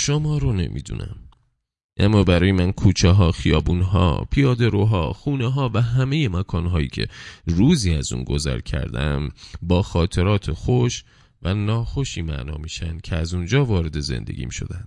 شما رو نمی‌دونم. اما برای من کوچه ها خیابون ها پیاده روها خونه ها و همه مکان هایی که روزی از اون گذر کردم با خاطرات خوش و ناخوشی معنا میشن که از اونجا وارد زندگیم شدن.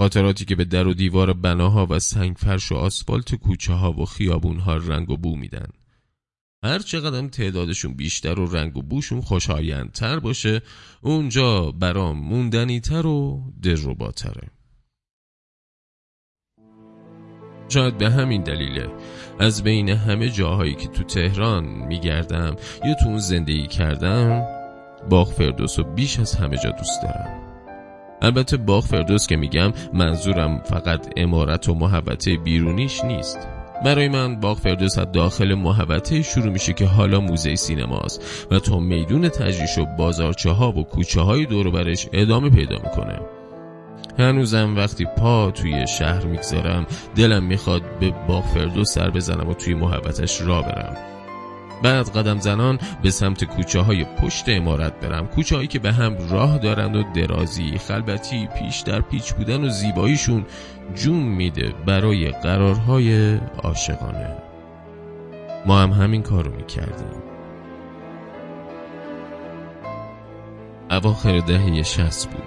خاطراتی که به در و دیوار بناها و سنگ فرش و آسفالت کوچه ها و خیابون ها رنگ و بو میدن. هر چقدر تعدادشون بیشتر و رنگ و بوشون خوشایندتر باشه اونجا برام موندنی تر و دلرباتره. شاید به همین دلیله از بین همه جاهایی که تو تهران میگردم یا تو اون زندگی کردم باغ فردوس و بیش از همه جا دوست دارم. البته باغ فردوس که میگم منظورم فقط امارت و محبته بیرونیش نیست. برای من باغ فردوس از داخل محبته شروع میشه که حالا موزه سینماست و تا میدون تجریش و بازارچه ها و کوچه های دور برش ادامه پیدا می‌کنه. هنوزم وقتی پا توی شهر می‌گذارم دلم می‌خواد به باغ فردوس سر بزنم و توی محبتش را برم. بعد قدم زنان به سمت کوچه های پشت امارت برم کوچه هایی که به هم راه دارند و درازی خلبتی پیش در پیچ بودن و زیباییشون جون میده برای قرارهای عاشقانه. ما هم همین کارو می‌کردیم. اواخر دهه شست بود.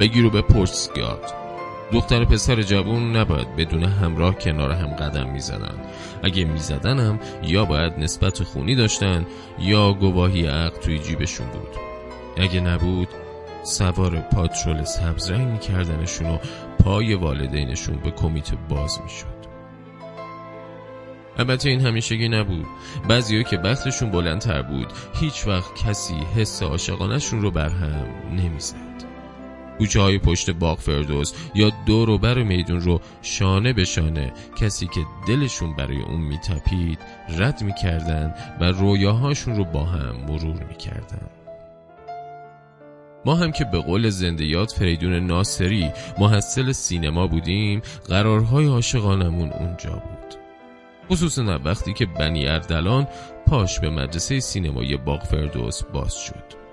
بگیرو به پرسگاد دختر پسر جوون نباید بدون همراه کنار هم قدم می‌زدن. اگه میزدنم یا باید نسبت خونی داشتن یا گواهی عقل توی جیبشون بود. اگه نبود سوار پاترول سبزرنگ میکردنشون و پای والدینشون به کمیته باز می‌شد. البته این همیشگی نبود. بعضی که بختشون بلندتر بود هیچ وقت کسی حس عاشقانشون رو بر هم نمی‌زد. کوچه های پشت باغ فردوس یا دور و بر میدون رو شانه به شانه کسی که دلشون برای اون میتپید رد می‌کردن و رویاهاشون رو با هم مرور می‌کردن. ما هم که به قول زندیات فریدون ناصری محصل سینما بودیم قرارهای عاشقانمون اونجا بود. خصوصا وقتی که بنی اردلان پاش به مدرسه سینمای باغ فردوس باز شد.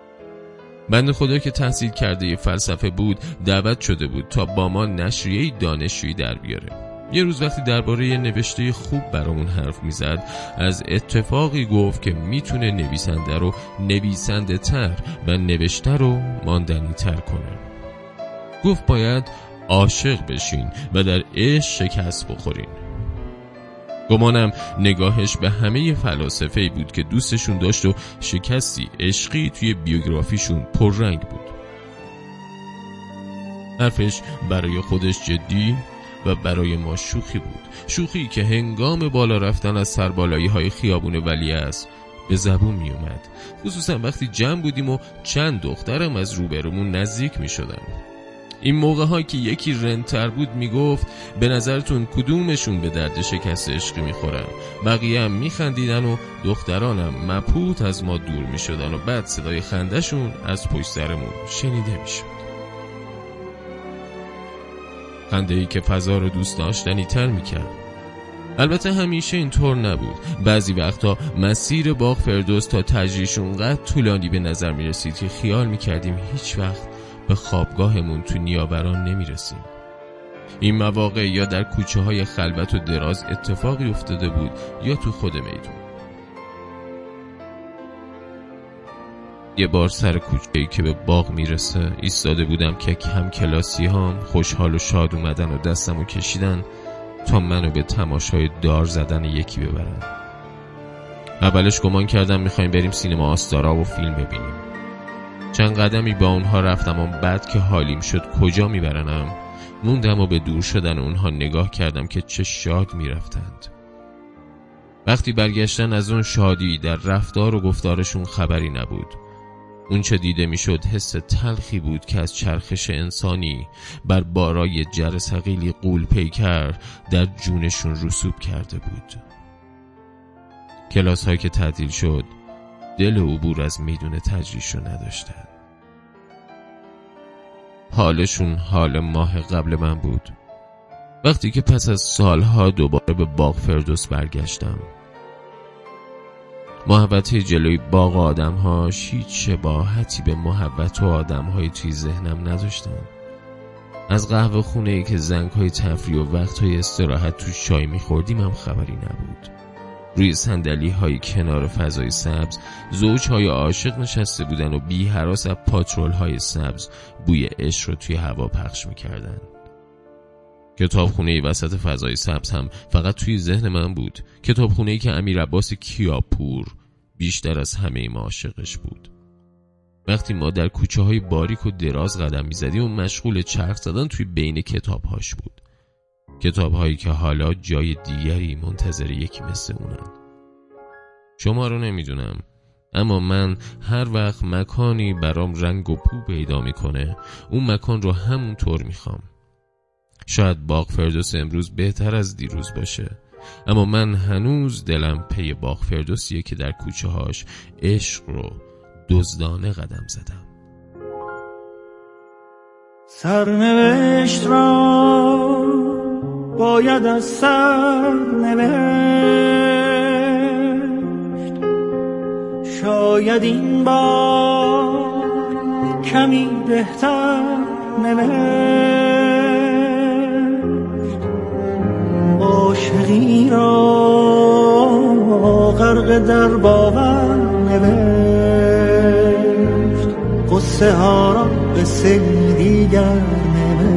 بند خدا که تحصیل کرده فلسفه بود دعوت شده بود تا با ما نشریه دانشجویی در بیاره. یه روز وقتی درباره نوشته خوب برامون حرف می‌زد از اتفاقی گفت که می‌تونه نویسنده رو نویسنده تر و نوشته رو ماندنی تر کنه. گفت باید عاشق بشین و در عشق شکست بخورین. گمانم نگاهش به همه فلاسفه بود که دوستشون داشت و شکستی عشقی توی بیوگرافیشون پررنگ بود. حرفش برای خودش جدی و برای ما شوخی بود. شوخی که هنگام بالا رفتن از سربالایی های خیابون ولی است به زبون می اومد خصوصا وقتی جمع بودیم و چند دخترم از روبرمون نزدیک می شدن این موقع ها که یکی رنتر بود می‌گفت به نظرتون کدومشون به درد شکست عشقی می‌خورن؟ بقیه هم میخندیدن و دخترانم مپوت از ما دور می‌شدن و بعد صدای خندشون از پشت سرمون شنیده می‌شد. خنده ای که فضا رو دوست داشتنی تر می‌کرد. البته همیشه اینطور نبود. بعضی وقتا مسیر باغ فردوس تا تجریش اونقدر طولانی به نظر می‌رسید که خیال می‌کردیم هیچ وقت به خوابگاهمون تو نیاوران نمی‌رسیم. این مواقع یا در کوچه های خلوت و دراز اتفاقی افتاده بود یا تو خود میدون. یه بار سر کوچه که به باغ می‌رسه ایستاده بودم که هم کلاسی هم خوشحال و شاد اومدن و دستمو کشیدن تا منو به تماشای دار زدن یکی ببرن. اولش گمان کردم می‌خوایم بریم سینما آستارا و فیلم ببینیم. چند قدمی با اونها رفتم و بعد که حالیم شد کجا میبرنم؟ موندم و به دور شدن اونها نگاه کردم که چه شاد می‌رفتند. وقتی برگشتن از اون شادی در رفتار و گفتارشون خبری نبود. اون چه دیده می‌شد حس تلخی بود که از چرخش انسانی بر بارای جرسقیلی قول پیکر در جونشون رسوب کرده بود. کلاس که تعدیل شد دل عبور از میدون تجریش رو نداشتن حالشون حال ماه قبل من بود. وقتی که پس از سالها دوباره به باغ فردوس برگشتم. محبت جلوی باغ آدم ها هیچ شباهتی به محبت و آدم های توی ذهنم نداشتن. از قهوه خونه ای که زنگ های تفریح و وقت های استراحت تو چای میخوردیم هم خبری نبود. روی سندلی های کنار فضای سبز زوج های عاشق نشسته بودن و بی حراس از پاترول های سبز بوی عشق رو توی هوا پخش می‌کردن. کتابخونه ای وسط فضای سبز هم فقط توی ذهن من بود. کتابخونه ای که امیر عباس کیاپور بیشتر از همه ما عاشقش بود. وقتی ما در کوچه های باریک و دراز قدم می‌زدیم و مشغول چرخ زدن توی بین کتابهاش بود. کتاب هایی که حالا جای دیگری منتظر یکی مثل اونن. شما رو نمی‌دونم اما من هر وقت مکانی برام رنگ و پو پیدا می‌کنه اون مکان رو همونطور می‌خوام. شاید باغ فردوس امروز بهتر از دیروز باشه اما من هنوز دلم پی باغ فردوسیه که در کوچه هاش عشق رو دزدانه قدم زدم. سرنوشت را باید از سر نوشت. شاید این بار کمی بهتر نوشت. عاشقی را غرق در باور نوشت. قصه ها را به دیگر از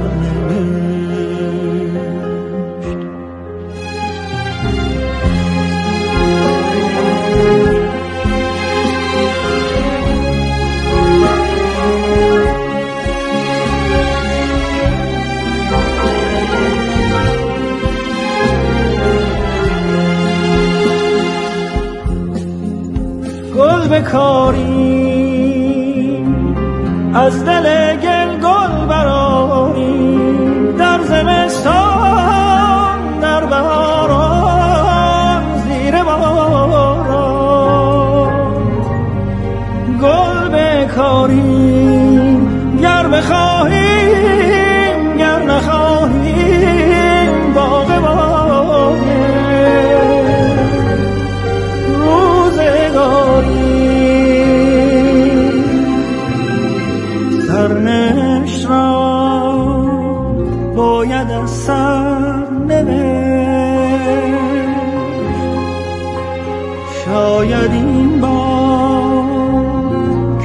از دل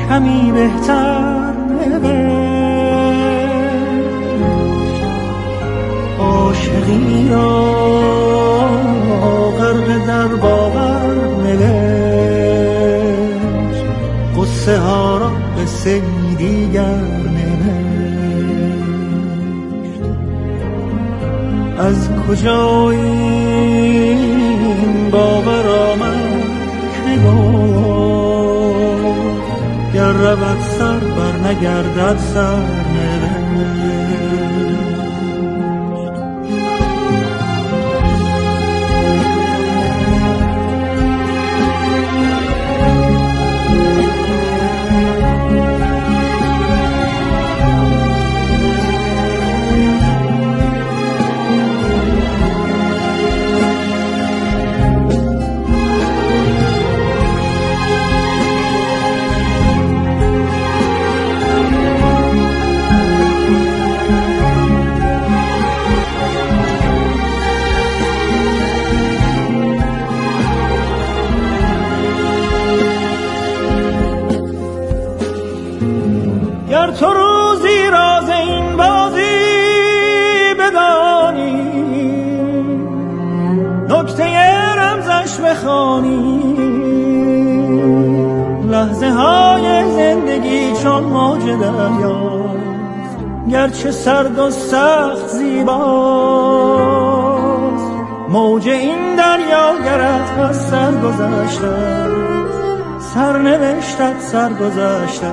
کمی بهتر نوشت. عاشقی را غرق در باور نوشت. قصه ها را قصه دیگر از کجا این باور آمد؟ رود سر بر نگردد سر. چون موج دریاست گرچه سرد و سخت زیباست موج این دریا گرت از سر گذشته سر نوشتت سر گذشته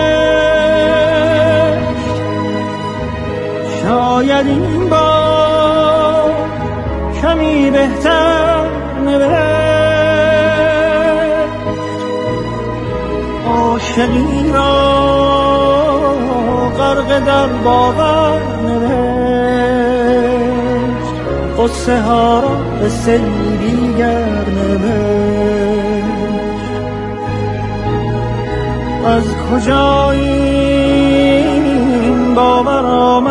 شاید این بار کمی بهتر نوشت. عاشقی را غرق در باور نوشت. قصه ها را به دیگر نوشت. از کجا این باور آمد؟